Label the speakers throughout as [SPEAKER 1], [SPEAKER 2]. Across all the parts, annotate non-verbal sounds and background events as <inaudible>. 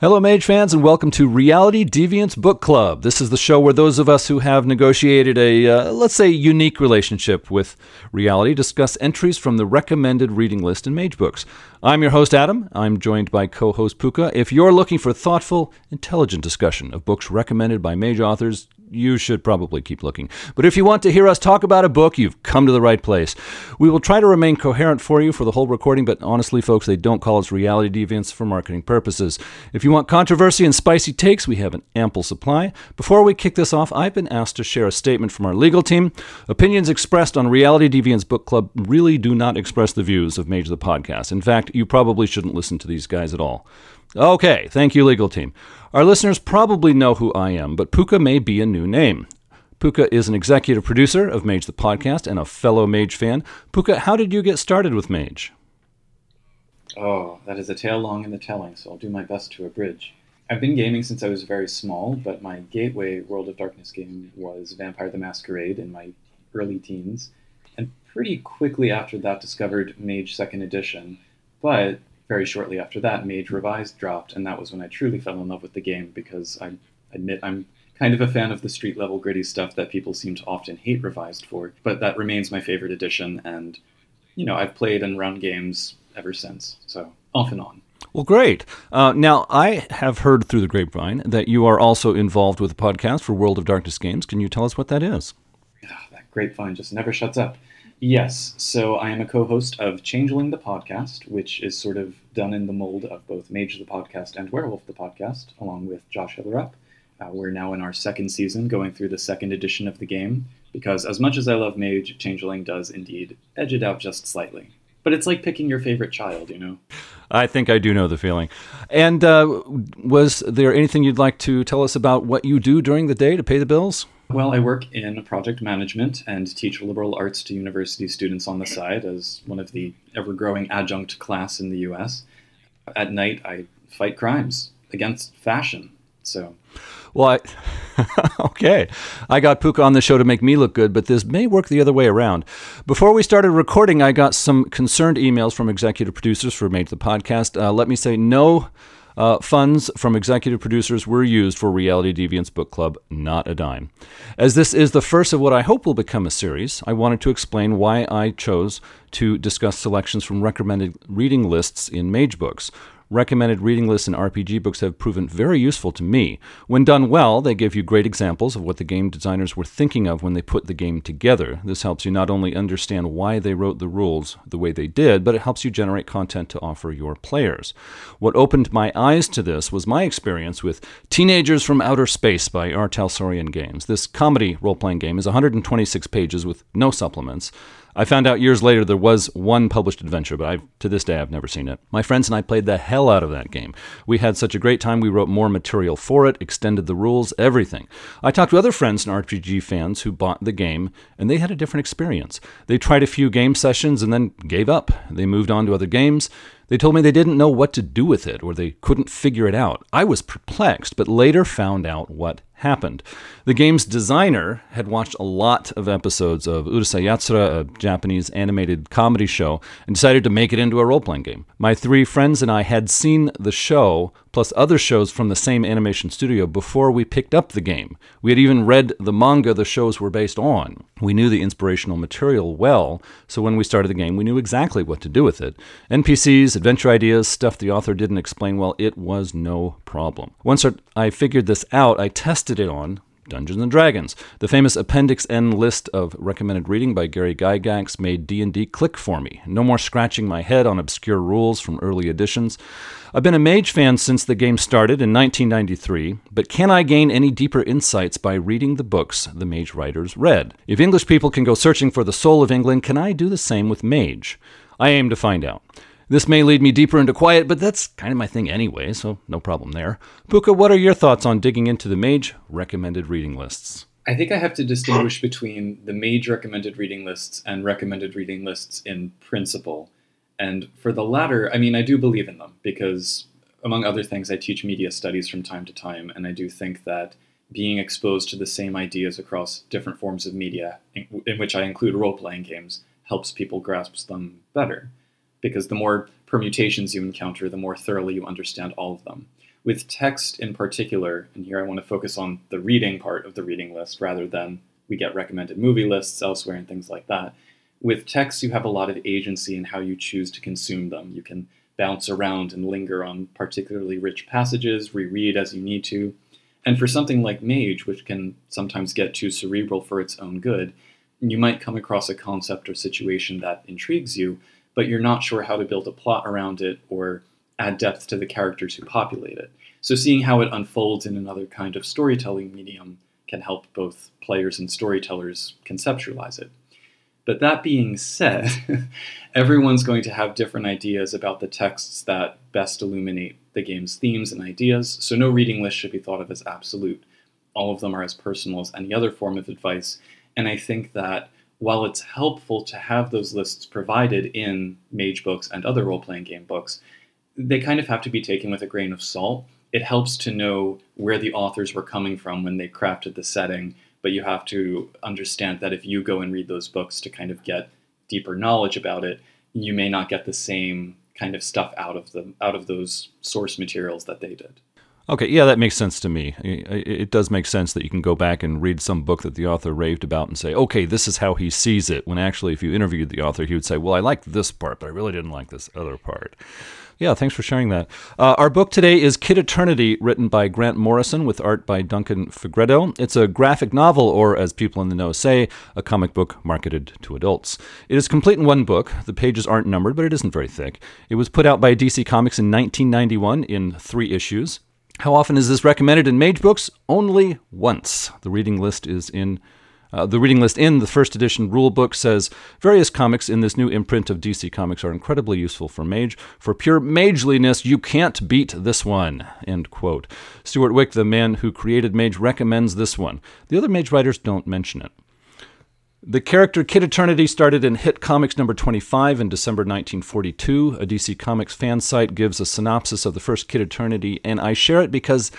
[SPEAKER 1] Hello, Mage fans, and welcome to Reality Deviants Book Club. This is the show where those of us who have negotiated a, uh, let's say, unique relationship with reality discuss entries from the recommended reading list in Mage books. I'm your host, Adam. I'm joined by co host Puka. If you're looking for thoughtful, intelligent discussion of books recommended by Mage authors, you should probably keep looking. But if you want to hear us talk about a book, you've come to the right place. We will try to remain coherent for you for the whole recording, but honestly, folks, they don't call us reality deviants for marketing purposes. If you want controversy and spicy takes, we have an ample supply. Before we kick this off, I've been asked to share a statement from our legal team. Opinions expressed on Reality Deviants Book Club really do not express the views of Mage the Podcast. In fact, you probably shouldn't listen to these guys at all. Okay, thank you, legal team. Our listeners probably know who I am, but Puka may be a new name. Puka is an executive producer of Mage the Podcast and a fellow Mage fan. Puka, how did you get started with Mage?
[SPEAKER 2] Oh, that is a tale long in the telling, so I'll do my best to abridge. I've been gaming since I was very small, but my gateway World of Darkness game was Vampire the Masquerade in my early teens, and pretty quickly after that discovered Mage Second Edition. But very shortly after that, Mage Revised dropped, and that was when I truly fell in love with the game because I admit I'm kind of a fan of the street level gritty stuff that people seem to often hate Revised for, but that remains my favorite edition, and you know, I've played and run games ever since, so off and on.
[SPEAKER 1] Well, great. Uh, now, I have heard through the grapevine that you are also involved with a podcast for World of Darkness games. Can you tell us what that is?
[SPEAKER 2] Oh, that grapevine just never shuts up. Yes, so I am a co host of Changeling the Podcast, which is sort of done in the mold of both Mage the Podcast and Werewolf the Podcast, along with Josh Hillerup. Uh, we're now in our second season, going through the second edition of the game, because as much as I love Mage, Changeling does indeed edge it out just slightly. But it's like picking your favorite child, you know?
[SPEAKER 1] I think I do know the feeling. And uh, was there anything you'd like to tell us about what you do during the day to pay the bills?
[SPEAKER 2] Well, I work in project management and teach liberal arts to university students on the side as one of the ever growing adjunct class in the US. At night, I fight crimes against fashion. So.
[SPEAKER 1] Well, I, <laughs> okay. I got Puka on the show to make me look good, but this may work the other way around. Before we started recording, I got some concerned emails from executive producers for Mage the Podcast. Uh, let me say no uh, funds from executive producers were used for Reality Deviants Book Club, not a dime. As this is the first of what I hope will become a series, I wanted to explain why I chose to discuss selections from recommended reading lists in Mage books. Recommended reading lists in RPG books have proven very useful to me. When done well, they give you great examples of what the game designers were thinking of when they put the game together. This helps you not only understand why they wrote the rules the way they did, but it helps you generate content to offer your players. What opened my eyes to this was my experience with Teenagers from Outer Space by R. Talsorian Games. This comedy role playing game is 126 pages with no supplements. I found out years later there was one published adventure, but I've, to this day I've never seen it. My friends and I played the hell out of that game. We had such a great time, we wrote more material for it, extended the rules, everything. I talked to other friends and RPG fans who bought the game, and they had a different experience. They tried a few game sessions and then gave up. They moved on to other games. They told me they didn't know what to do with it or they couldn't figure it out. I was perplexed, but later found out what happened. The game's designer had watched a lot of episodes of Urusei Yatsura, a Japanese animated comedy show, and decided to make it into a role playing game. My three friends and I had seen the show, plus other shows from the same animation studio, before we picked up the game. We had even read the manga the shows were based on. We knew the inspirational material well, so when we started the game, we knew exactly what to do with it. NPCs, adventure ideas, stuff the author didn't explain well, it was no problem. Once I figured this out, I tested it on Dungeons and Dragons. The famous Appendix N list of recommended reading by Gary Gygax made D&D click for me. No more scratching my head on obscure rules from early editions. I've been a Mage fan since the game started in 1993, but can I gain any deeper insights by reading the books the Mage writers read? If English people can go searching for the soul of England, can I do the same with Mage? I aim to find out. This may lead me deeper into quiet, but that's kind of my thing anyway, so no problem there. Puka, what are your thoughts on digging into the Mage recommended reading lists?
[SPEAKER 2] I think I have to distinguish between the Mage recommended reading lists and recommended reading lists in principle. And for the latter, I mean, I do believe in them because, among other things, I teach media studies from time to time, and I do think that being exposed to the same ideas across different forms of media, in, in which I include role playing games, helps people grasp them better because the more permutations you encounter, the more thoroughly you understand all of them. With text in particular, and here I want to focus on the reading part of the reading list rather than we get recommended movie lists elsewhere and things like that. With text, you have a lot of agency in how you choose to consume them. You can bounce around and linger on particularly rich passages, reread as you need to. And for something like Mage, which can sometimes get too cerebral for its own good, you might come across a concept or situation that intrigues you, but you're not sure how to build a plot around it or add depth to the characters who populate it. So, seeing how it unfolds in another kind of storytelling medium can help both players and storytellers conceptualize it. But that being said, <laughs> everyone's going to have different ideas about the texts that best illuminate the game's themes and ideas, so no reading list should be thought of as absolute. All of them are as personal as any other form of advice, and I think that while it's helpful to have those lists provided in mage books and other role playing game books, they kind of have to be taken with a grain of salt. It helps to know where the authors were coming from when they crafted the setting but you have to understand that if you go and read those books to kind of get deeper knowledge about it, you may not get the same kind of stuff out of them out of those source materials that they did.
[SPEAKER 1] Okay, yeah, that makes sense to me. It does make sense that you can go back and read some book that the author raved about and say, okay, this is how he sees it. When actually, if you interviewed the author, he would say, well, I liked this part, but I really didn't like this other part. Yeah, thanks for sharing that. Uh, our book today is Kid Eternity, written by Grant Morrison with art by Duncan Fegredo. It's a graphic novel, or as people in the know say, a comic book marketed to adults. It is complete in one book. The pages aren't numbered, but it isn't very thick. It was put out by DC Comics in 1991 in three issues. How often is this recommended in Mage books? Only once. The reading list is in uh, the reading list in the first edition rule book says various comics in this new imprint of DC Comics are incredibly useful for mage. For pure mageliness, you can't beat this one. End quote. Stewart Wieck, the man who created Mage, recommends this one. The other Mage writers don't mention it. The character Kid Eternity started in Hit Comics number 25 in December 1942. A DC Comics fan site gives a synopsis of the first Kid Eternity, and I share it because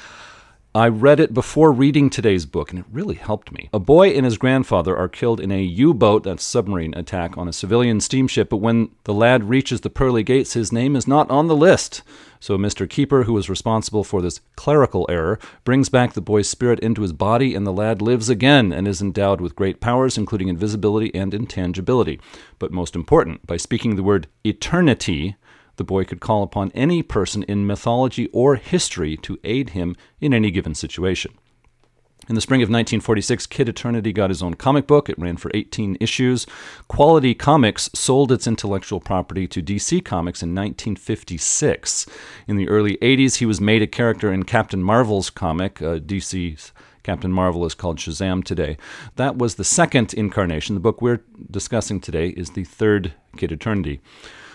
[SPEAKER 1] I read it before reading today's book, and it really helped me. A boy and his grandfather are killed in a U boat, that's submarine attack, on a civilian steamship, but when the lad reaches the pearly gates, his name is not on the list. So Mr. Keeper, who was responsible for this clerical error, brings back the boy's spirit into his body, and the lad lives again and is endowed with great powers, including invisibility and intangibility. But most important, by speaking the word eternity, the boy could call upon any person in mythology or history to aid him in any given situation. In the spring of 1946, Kid Eternity got his own comic book. It ran for 18 issues. Quality Comics sold its intellectual property to DC Comics in 1956. In the early 80s, he was made a character in Captain Marvel's comic. Uh, DC's Captain Marvel is called Shazam today. That was the second incarnation. The book we're discussing today is the third Kid Eternity.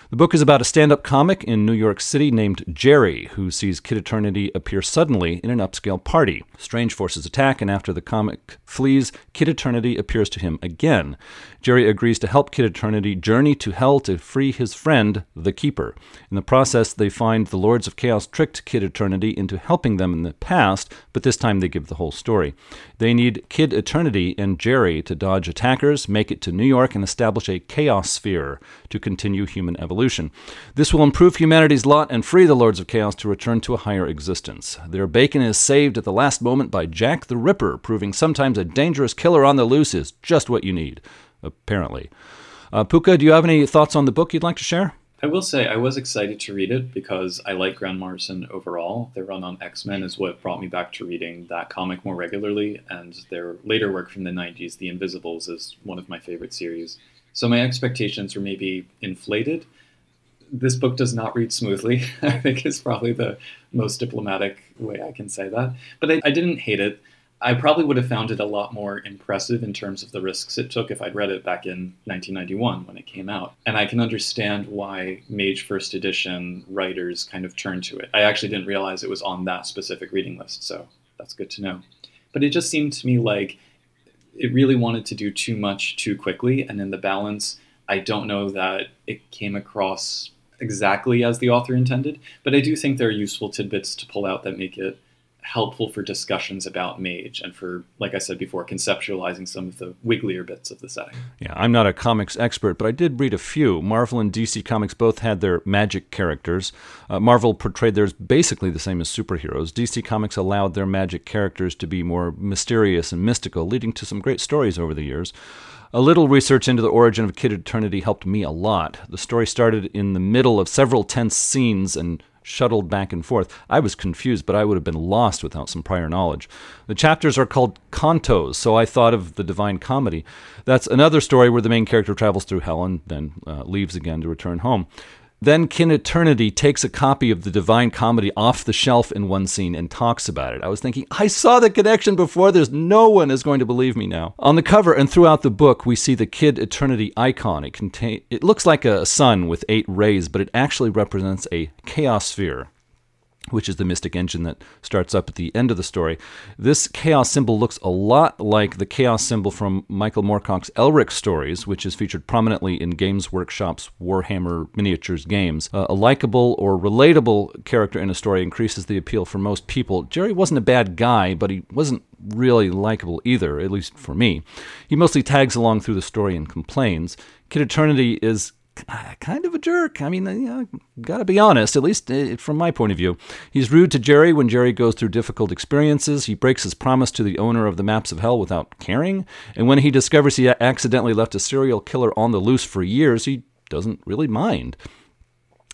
[SPEAKER 1] The book is about a stand up comic in New York City named Jerry, who sees Kid Eternity appear suddenly in an upscale party. Strange forces attack, and after the comic flees, Kid Eternity appears to him again. Jerry agrees to help Kid Eternity journey to hell to free his friend, the Keeper. In the process, they find the Lords of Chaos tricked Kid Eternity into helping them in the past, but this time they give the whole story. They need Kid Eternity and Jerry to dodge attackers, make it to New York, and establish a chaos sphere to continue human evolution This will improve humanity's lot and free the Lords of Chaos to return to a higher existence. Their bacon is saved at the last moment by Jack the Ripper, proving sometimes a dangerous killer on the loose is just what you need, apparently. Uh, Puka, do you have any thoughts on the book you'd like to share?
[SPEAKER 2] I will say I was excited to read it because I like Grant Morrison overall. Their run on X Men is what brought me back to reading that comic more regularly, and their later work from the 90s, The Invisibles, is one of my favorite series. So my expectations were maybe inflated, this book does not read smoothly. <laughs> I think is probably the most diplomatic way I can say that. But I, I, didn't hate it. I probably would have found it a lot more impressive in terms of the risks it took if I'd read it back in 1991 when it came out. And I can understand why Mage First Edition writers kind of turned to it. I actually didn't realize it was on that specific reading list, so that's good to know. But it just seemed to me like it really wanted to do too much too quickly, and in the balance, I don't know that it came across exactly as the author intended, but I do think there are useful tidbits to pull out that make it helpful for discussions about Mage and for, like I said before, conceptualizing some of the wigglier bits of the setting.
[SPEAKER 1] Yeah, I'm not a comics expert, but I did read a few. Marvel and DC Comics both had their magic characters. Uh, Marvel portrayed theirs basically the same as superheroes. DC Comics allowed their magic characters to be more mysterious and mystical, leading to some great stories over the years. A little research into the origin of Kid Eternity helped me a lot. The story started in the middle of several tense scenes and shuttled back and forth. I was confused, but I would have been lost without some prior knowledge. The chapters are called cantos, so I thought of the Divine Comedy. That's another story where the main character travels through hell and then uh, leaves again to return home. Then Kid Eternity takes a copy of the Divine Comedy off the shelf in one scene and talks about it. I was thinking, I saw the connection before. There's no one is going to believe me now. On the cover and throughout the book, we see the Kid Eternity icon. It contain it looks like a sun with eight rays, but it actually represents a chaos sphere which is the mystic engine that starts up at the end of the story. This chaos symbol looks a lot like the chaos symbol from Michael Moorcock's Elric stories, which is featured prominently in Games Workshop's Warhammer miniatures games. Uh, a likable or relatable character in a story increases the appeal for most people. Jerry wasn't a bad guy, but he wasn't really likable either, at least for me. He mostly tags along through the story and complains. Kid Eternity is kind of a jerk. I mean, you know, gotta be honest, at least uh, from my point of view. He's rude to Jerry when Jerry goes through difficult experiences. He breaks his promise to the owner of the Maps of Hell without caring. And when he discovers he accidentally left a serial killer on the loose for years, he doesn't really mind.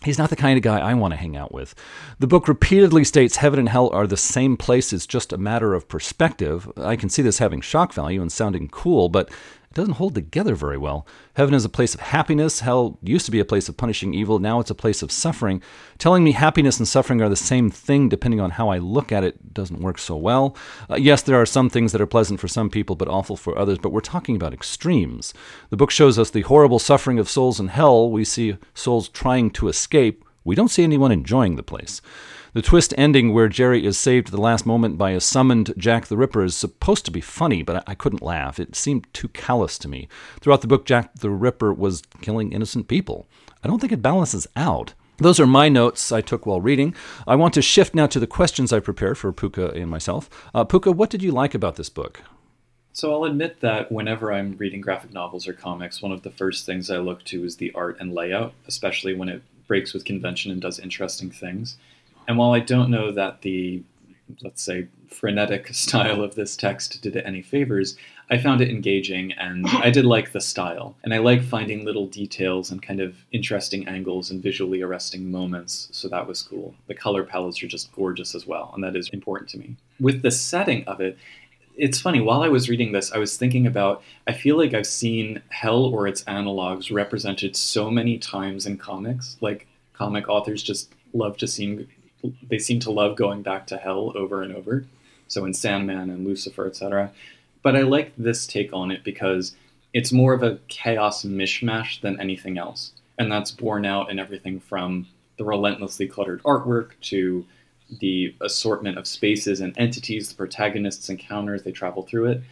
[SPEAKER 1] He's not the kind of guy I want to hang out with. The book repeatedly states heaven and hell are the same place, it's just a matter of perspective. I can see this having shock value and sounding cool, but doesn't hold together very well. Heaven is a place of happiness. Hell used to be a place of punishing evil. Now it's a place of suffering. Telling me happiness and suffering are the same thing, depending on how I look at it, doesn't work so well. Uh, yes, there are some things that are pleasant for some people, but awful for others, but we're talking about extremes. The book shows us the horrible suffering of souls in hell. We see souls trying to escape. We don't see anyone enjoying the place. The twist ending, where Jerry is saved at the last moment by a summoned Jack the Ripper, is supposed to be funny, but I couldn't laugh. It seemed too callous to me. Throughout the book, Jack the Ripper was killing innocent people. I don't think it balances out. Those are my notes I took while reading. I want to shift now to the questions I prepared for Puka and myself. Uh, Puka, what did you like about this book?
[SPEAKER 2] So I'll admit that whenever I'm reading graphic novels or comics, one of the first things I look to is the art and layout, especially when it breaks with convention and does interesting things. And while I don't know that the, let's say, frenetic <laughs> style of this text did it any favors, I found it engaging and <laughs> I did like the style. And I like finding little details and kind of interesting angles and visually arresting moments, so that was cool. The color palettes are just gorgeous as well, and that is important to me. With the setting of it, it's funny, while I was reading this, I was thinking about I feel like I've seen Hell or its analogs represented so many times in comics. Like comic authors just love to seem they seem to love going back to hell over and over. So in Sandman and Lucifer, etc. But I like this take on it because it's more of a chaos mishmash than anything else, and that's borne out in everything from the relentlessly cluttered artwork to the assortment of spaces and entities the protagonists encounter as they travel through it.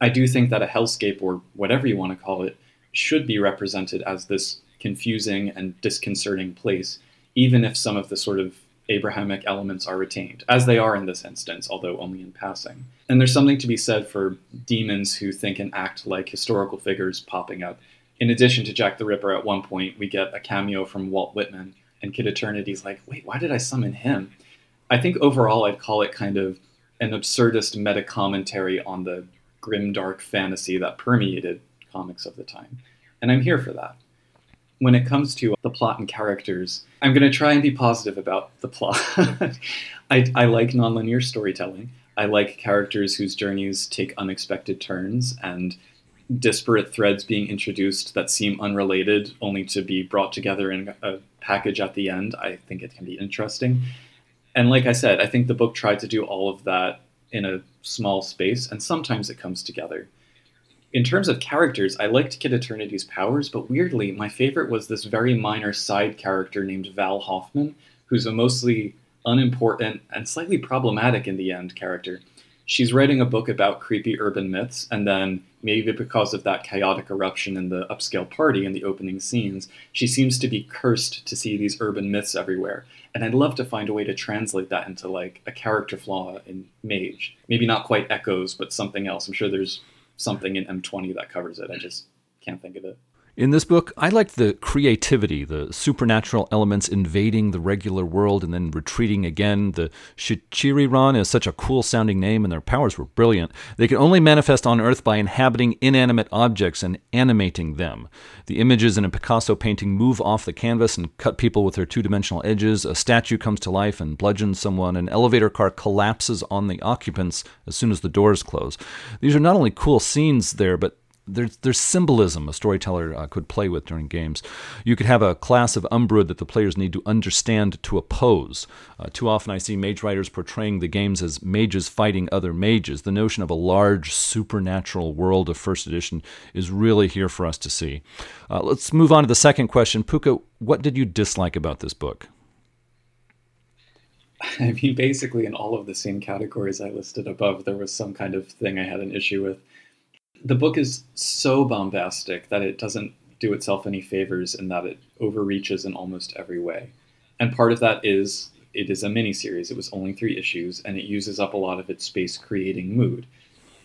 [SPEAKER 2] I do think that a hellscape, or whatever you want to call it, should be represented as this confusing and disconcerting place, even if some of the sort of Abrahamic elements are retained, as they are in this instance, although only in passing. And there's something to be said for demons who think and act like historical figures popping up. In addition to Jack the Ripper, at one point, we get a cameo from Walt Whitman, and Kid Eternity's like, wait, why did I summon him? I think overall I'd call it kind of an absurdist meta commentary on the grim, dark fantasy that permeated comics of the time. And I'm here for that when it comes to the plot and characters, I'm going to try and be positive about the plot. <laughs> I, I like nonlinear storytelling. I like characters whose journeys take unexpected turns and disparate threads being introduced that seem unrelated only to be brought together in a package at the end. I think it can be interesting. And like I said, I think the book tried to do all of that in a small space, and sometimes it comes together in terms of characters, I liked Kid Eternity's powers, but weirdly, my favorite was this very minor side character named Val Hoffman, who's a mostly unimportant and slightly problematic in the end character. She's writing a book about creepy urban myths, and then maybe because of that chaotic eruption in the upscale party in the opening scenes, she seems to be cursed to see these urban myths everywhere. And I'd love to find a way to translate that into like a character flaw in Mage. Maybe not quite echoes, but something else. I'm sure there's something in M20 that covers it. I just can't think of it.
[SPEAKER 1] In this book, I liked the creativity, the supernatural elements invading the regular world and then retreating again. The Shichiriran is such a cool sounding name, and their powers were brilliant. They can only manifest on Earth by inhabiting inanimate objects and animating them. The images in a Picasso painting move off the canvas and cut people with their two dimensional edges. A statue comes to life and bludgeons someone. An elevator car collapses on the occupants as soon as the doors close. These are not only cool scenes there, but there's there's symbolism a storyteller uh, could play with during games. You could have a class of Umbrood that the players need to understand to oppose. Uh, too often, I see mage writers portraying the games as mages fighting other mages. The notion of a large supernatural world of first edition is really here for us to see. Uh, let's move on to the second question, Puka. What did you dislike about this book? <laughs>
[SPEAKER 2] I mean, basically, in all of the same categories I listed above, there was some kind of thing I had an issue with the book is so bombastic that it doesn't do itself any favors in that it overreaches in almost every way. And part of that is it is a miniseries. It was only three issues, and it uses up a lot of its space creating mood,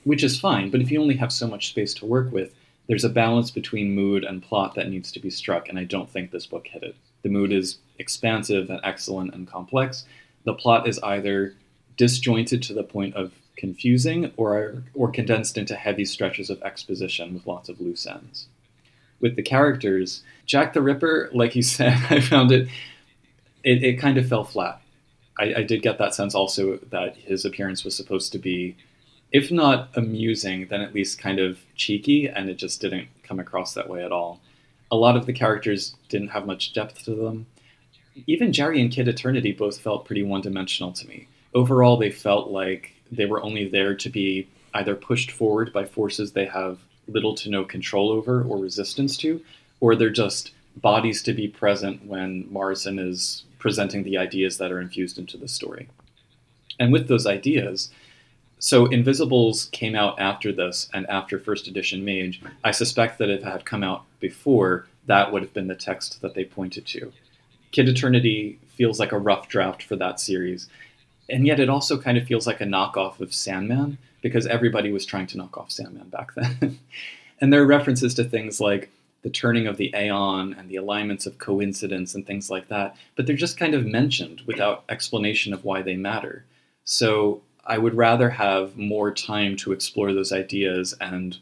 [SPEAKER 2] which is fine. But if you only have so much space to work with, there's a balance between mood and plot that needs to be struck, and I don't think this book hit it. The mood is expansive and excellent and complex. The plot is either disjointed to the point of confusing or, or condensed into heavy stretches of exposition with lots of loose ends. With the characters, Jack the Ripper, like you <laughs> said, I found it, it, it kind of fell flat. I, I did get that sense also that his appearance was supposed to be, if not amusing, then at least kind of cheeky, and it just didn't come across that way at all. A lot of the characters didn't have much depth to them. Even Jerry and Kid Eternity both felt pretty one dimensional to me. Overall, they felt like they were only there to be either pushed forward by forces they have little to no control over or resistance to, or they're just bodies to be present when Morrison is presenting the ideas that are infused into the story. And with those ideas, so Invisibles came out after this and after first edition Mage. I suspect that if it had come out before, that would have been the text that they pointed to. Kid Eternity feels like a rough draft for that series, and yet it also kind of feels like a knockoff of Sandman because everybody was trying to knock off Sandman back then. <laughs> and there are references to things like the turning of the aeon and the alignments of coincidence and things like that, but they're just kind of mentioned without explanation of why they matter. So I would rather have more time to explore those ideas and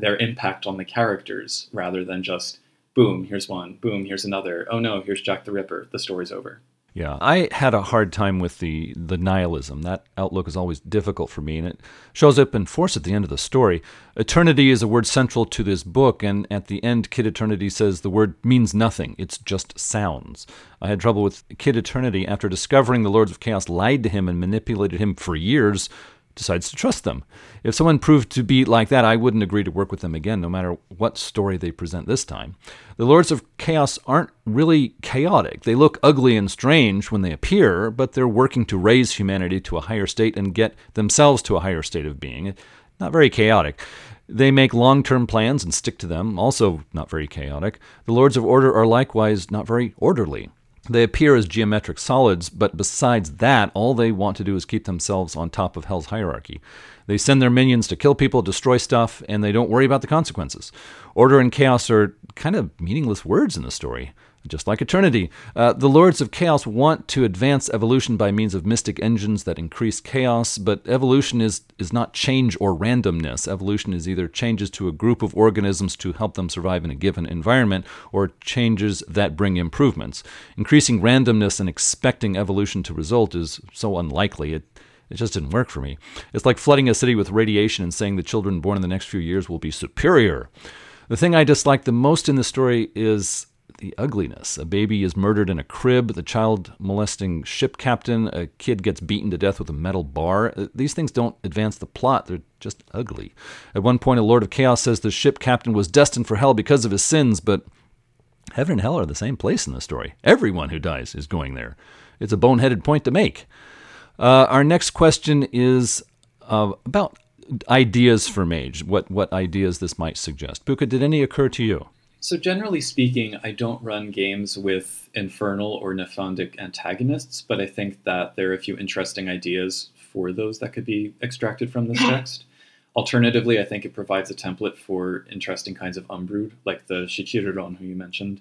[SPEAKER 2] their impact on the characters rather than just boom, here's one, boom, here's another. Oh no, here's Jack the Ripper. The story's over.
[SPEAKER 1] Yeah, I had a hard time with the the nihilism. That outlook is always difficult for me, and it shows up in force at the end of the story. Eternity is a word central to this book, and at the end, Kid Eternity says the word means nothing. It's just sounds. I had trouble with Kid Eternity after discovering the Lords of Chaos lied to him and manipulated him for years decides to trust them. If someone proved to be like that, I wouldn't agree to work with them again, no matter what story they present this time. The Lords of Chaos aren't really chaotic. They look ugly and strange when they appear, but they're working to raise humanity to a higher state and get themselves to a higher state of being. Not very chaotic. They make long term plans and stick to them, also not very chaotic. The Lords of Order are likewise not very orderly. They appear as geometric solids, but besides that, all they want to do is keep themselves on top of Hell's hierarchy. They send their minions to kill people, destroy stuff, and they don't worry about the consequences. Order and chaos are kind of meaningless words in the story just like eternity. Uh, the Lords of Chaos want to advance evolution by means of mystic engines that increase chaos, but evolution is, is not change or randomness. Evolution is either changes to a group of organisms to help them survive in a given environment, or changes that bring improvements. Increasing randomness and expecting evolution to result is so unlikely. It, it just didn't work for me. It's like flooding a city with radiation and saying the children born in the next few years will be superior. The thing I dislike the most in the story is the ugliness. A baby is murdered in a crib, the child molesting ship captain, a kid gets beaten to death with a metal bar. Uh, these things don't advance the plot, they're just ugly. At one point, a Lord of Chaos says the ship captain was destined for hell because of his sins, but heaven and hell are the same place in the story. Everyone who dies is going there. It's a boneheaded point to make. Uh, our next question is uh, about ideas for Mage, what, what ideas this might suggest. Puka, did any occur to you?
[SPEAKER 2] So, generally speaking, I don't run games with infernal or nephandic antagonists, but I think that there are a few interesting ideas for those that could be extracted from this <laughs> text. Alternatively, I think it provides a template for interesting kinds of umbrood, like the Shichiruron who you mentioned,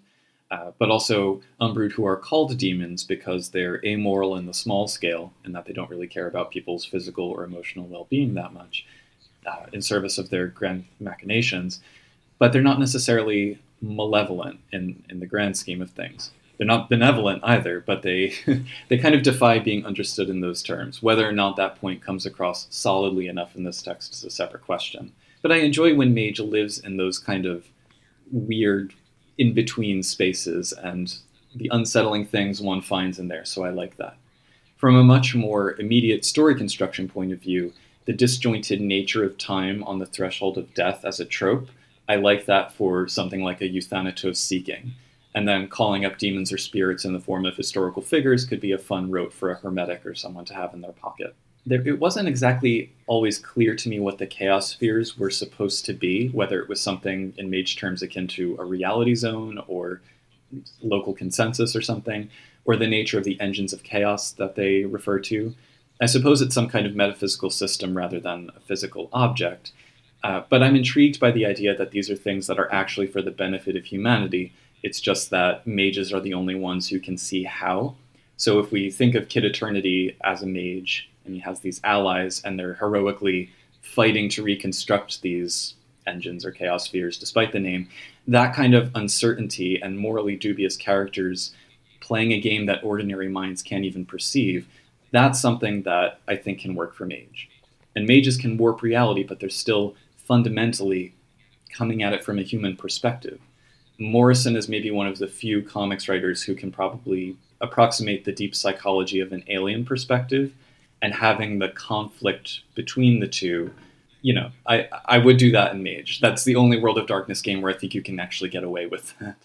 [SPEAKER 2] uh, but also umbrood who are called demons because they're amoral in the small scale and that they don't really care about people's physical or emotional well-being that much uh, in service of their grand machinations, but they're not necessarily malevolent in, in the grand scheme of things. They're not benevolent either, but they <laughs> they kind of defy being understood in those terms. Whether or not that point comes across solidly enough in this text is a separate question. But I enjoy when Mage lives in those kind of weird in between spaces and the unsettling things one finds in there, so I like that. From a much more immediate story construction point of view, the disjointed nature of time on the threshold of death as a trope I like that for something like a Euthanatos seeking. And then calling up demons or spirits in the form of historical figures could be a fun rote for a hermetic or someone to have in their pocket. There, it wasn't exactly always clear to me what the chaos spheres were supposed to be, whether it was something in mage terms akin to a reality zone or local consensus or something, or the nature of the engines of chaos that they refer to. I suppose it's some kind of metaphysical system rather than a physical object. Uh, but I'm intrigued by the idea that these are things that are actually for the benefit of humanity. It's just that mages are the only ones who can see how. So if we think of Kid Eternity as a mage, and he has these allies, and they're heroically fighting to reconstruct these engines or chaos spheres, despite the name, that kind of uncertainty and morally dubious characters playing a game that ordinary minds can't even perceive, that's something that I think can work for Mage. And mages can warp reality, but they're still fundamentally coming at it from a human perspective. Morrison is maybe one of the few comics writers who can probably approximate the deep psychology of an alien perspective and having the conflict between the two. You know, I, I would do that in Mage. That's the only World of Darkness game where I think you can actually get away with that.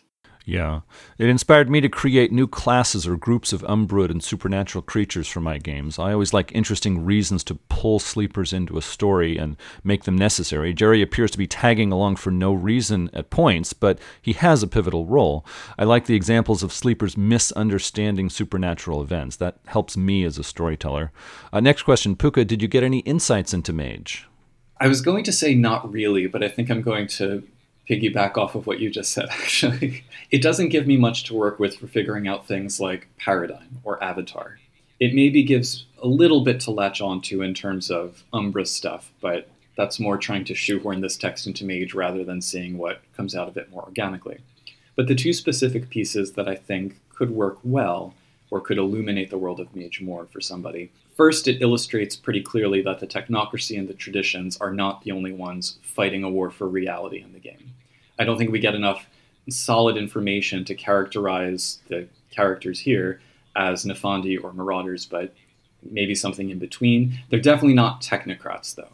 [SPEAKER 1] Yeah. It inspired me to create new classes or groups of umbrood and supernatural creatures for my games. I always like interesting reasons to pull sleepers into a story and make them necessary. Jerry appears to be tagging along for no reason at points, but he has a pivotal role. I like the examples of sleepers misunderstanding supernatural events. That helps me as a storyteller. Uh, next question Puka, did you get any insights into Mage?
[SPEAKER 2] I was going to say not really, but I think I'm going to piggyback off of what you just said, <laughs> actually. It doesn't give me much to work with for figuring out things like paradigm or avatar. It maybe gives a little bit to latch onto in terms of Umbra stuff, but that's more trying to shoehorn this text into Mage rather than seeing what comes out of it more organically. But the two specific pieces that I think could work well or could illuminate the world of Mage more for somebody. First, it illustrates pretty clearly that the technocracy and the traditions are not the only ones fighting a war for reality in the game. I don't think we get enough solid information to characterize the characters here as Nephandi or Marauders, but maybe something in between. They're definitely not technocrats, though.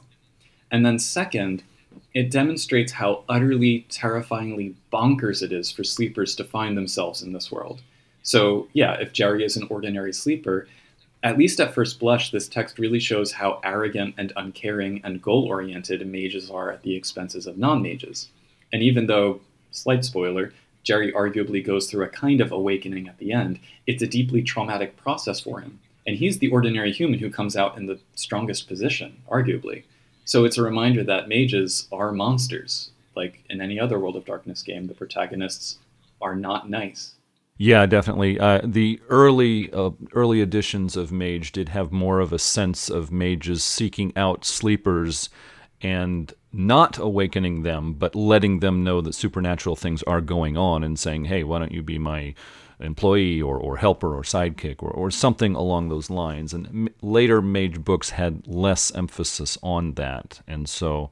[SPEAKER 2] And then, second, it demonstrates how utterly terrifyingly bonkers it is for sleepers to find themselves in this world. So, yeah, if Jerry is an ordinary sleeper, at least at first blush, this text really shows how arrogant and uncaring and goal oriented mages are at the expenses of non mages. And even though, slight spoiler, Jerry arguably goes through a kind of awakening at the end, it's a deeply traumatic process for him. And he's the ordinary human who comes out in the strongest position, arguably. So it's a reminder that mages are monsters. Like in any other World of Darkness game, the protagonists are not nice.
[SPEAKER 1] Yeah, definitely. Uh, the early uh, early editions of Mage did have more of a sense of mages seeking out sleepers and not awakening them, but letting them know that supernatural things are going on and saying, hey, why don't you be my employee or, or helper or sidekick or, or something along those lines. And m- later mage books had less emphasis on that. And so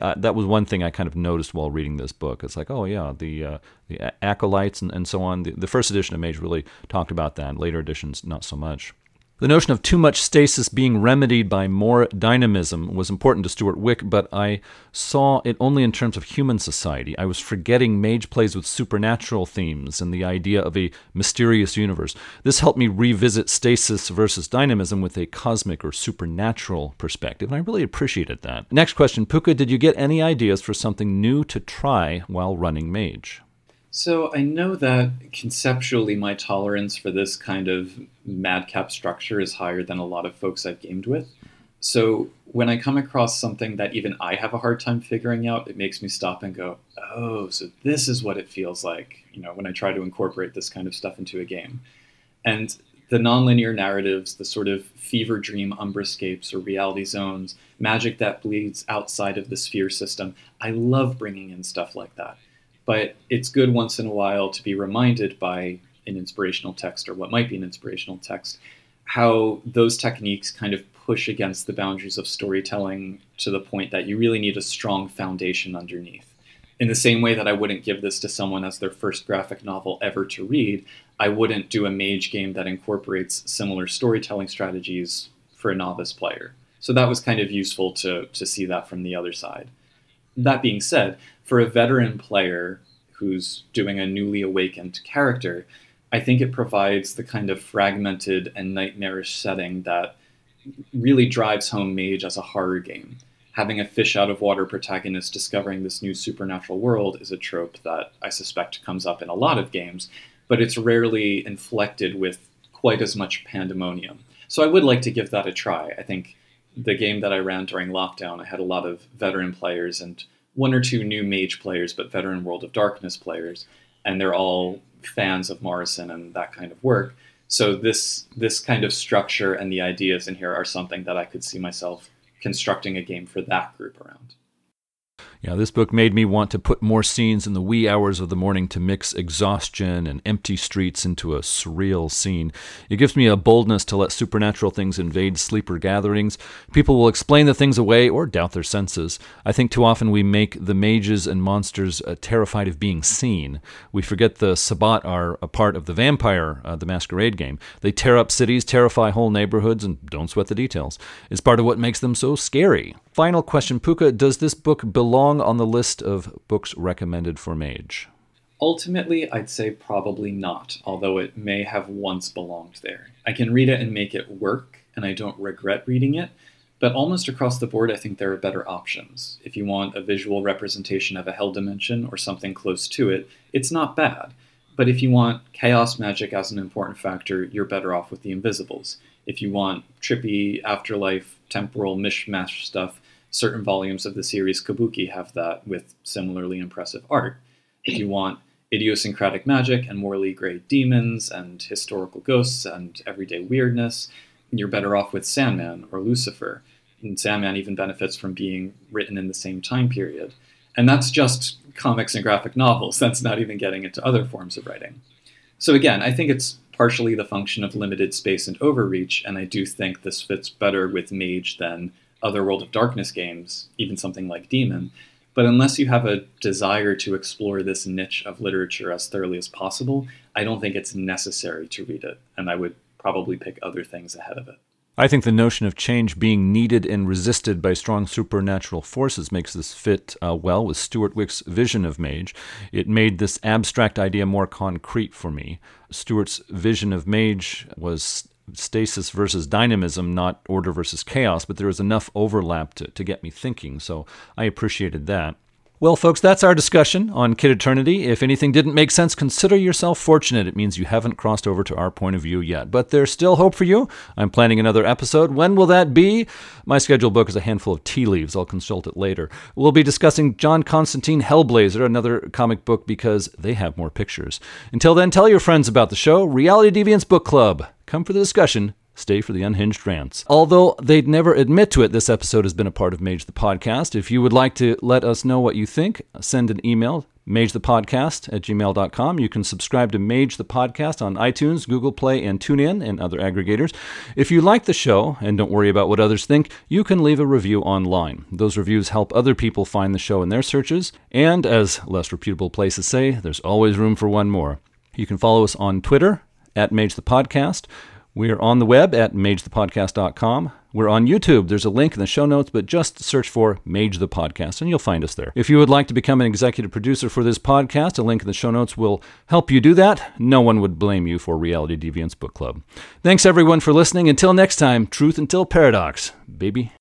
[SPEAKER 1] uh, that was one thing I kind of noticed while reading this book. It's like, oh, yeah, the, uh, the acolytes and, and so on. The, the first edition of Mage really talked about that. Later editions, not so much. The notion of too much stasis being remedied by more dynamism was important to Stewart Wieck, but I saw it only in terms of human society. I was forgetting mage plays with supernatural themes and the idea of a mysterious universe. This helped me revisit stasis versus dynamism with a cosmic or supernatural perspective, and I really appreciated that. Next question Puka, did you get any ideas for something new to try while running Mage?
[SPEAKER 2] So I know that conceptually my tolerance for this kind of madcap structure is higher than a lot of folks I've gamed with. So when I come across something that even I have a hard time figuring out, it makes me stop and go, "Oh, so this is what it feels like." You know, when I try to incorporate this kind of stuff into a game. And the nonlinear narratives, the sort of fever dream umbrascapes or reality zones, magic that bleeds outside of the sphere system. I love bringing in stuff like that but it's good once in a while to be reminded by an inspirational text or what might be an inspirational text how those techniques kind of push against the boundaries of storytelling to the point that you really need a strong foundation underneath. In the same way that I wouldn't give this to someone as their first graphic novel ever to read, I wouldn't do a mage game that incorporates similar storytelling strategies for a novice player. So that was kind of useful to, to see that from the other side. That being said, for a veteran player who's doing a newly awakened character, I think it provides the kind of fragmented and nightmarish setting that really drives home Mage as a horror game. Having a fish out of water protagonist discovering this new supernatural world is a trope that I suspect comes up in a lot of games, but it's rarely inflected with quite as much pandemonium. So I would like to give that a try. I think the game that I ran during lockdown, I had a lot of veteran players, and one or two new mage players, but veteran World of Darkness players, and they're all fans of Morrison and that kind of work. So this this kind of structure and the ideas in here are something that I could see myself constructing a game for that group around.
[SPEAKER 1] Yeah, this book made me want to put more scenes in the wee hours of the morning to mix exhaustion and empty streets into a surreal scene. It gives me a boldness to let supernatural things invade sleeper gatherings. People will explain the things away or doubt their senses. I think too often we make the mages and monsters uh, terrified of being seen. We forget the Sabbat are a part of the vampire, uh, the masquerade game. They tear up cities, terrify whole neighborhoods, and don't sweat the details. It's part of what makes them so scary. Final question, Puka, does this book belong on the list of books recommended for Mage?
[SPEAKER 2] Ultimately, I'd say probably not, although it may have once belonged there. I can read it and make it work, and I don't regret reading it, but almost across the board, I think there are better options. If you want a visual representation of a hell dimension or something close to it, it's not bad. But if you want chaos magic as an important factor, you're better off with the Invisibles. If you want trippy afterlife temporal mishmash stuff, certain volumes of the series Kabuki have that with similarly impressive art. If you want idiosyncratic magic and morally gray demons and historical ghosts and everyday weirdness, you're better off with Sandman or Lucifer. And Sandman even benefits from being written in the same time period. And that's just comics and graphic novels. That's not even getting into other forms of writing. So again, I think it's partially the function of limited space and overreach, and I do think this fits better with Mage than other World of Darkness games, even something like Demon. But unless you have a desire to explore this niche of literature as thoroughly as possible, I don't think it's necessary to read it, and I would probably pick other things ahead of it.
[SPEAKER 1] I think the notion of change being needed and resisted by strong supernatural forces makes this fit uh, well with Stewart Wieck's vision of Mage. It made this abstract idea more concrete for me. Stewart's vision of Mage was stasis versus dynamism, not order versus chaos, but there was enough overlap to, to get me thinking, so I appreciated that. Well, folks, that's our discussion on Kid Eternity. If anything didn't make sense, consider yourself fortunate. It means you haven't crossed over to our point of view yet. But there's still hope for you. I'm planning another episode. When will that be? My schedule book is a handful of tea leaves. I'll consult it later. We'll be discussing John Constantine Hellblazer, another comic book because they have more pictures. Until then, tell your friends about the show, Reality Deviants Book Club. Come for the discussion. Stay for the unhinged rants. Although they'd never admit to it, this episode has been a part of Mage the Podcast. If you would like to let us know what you think, send an email, magethepodcast at gmail.com. You can subscribe to Mage the Podcast on iTunes, Google Play, and TuneIn, and other aggregators. If you like the show, and don't worry about what others think, you can leave a review online. Those reviews help other people find the show in their searches, and as less reputable places say, there's always room for one more. You can follow us on Twitter at Mage the Podcast. We are on the web at magethepodcast.com. We're on YouTube. There's a link in the show notes, but just search for Mage the Podcast and you'll find us there. If you would like to become an executive producer for this podcast, a link in the show notes will help you do that. No one would blame you for Reality Deviants Book Club. Thanks everyone for listening. Until next time, truth until paradox, baby.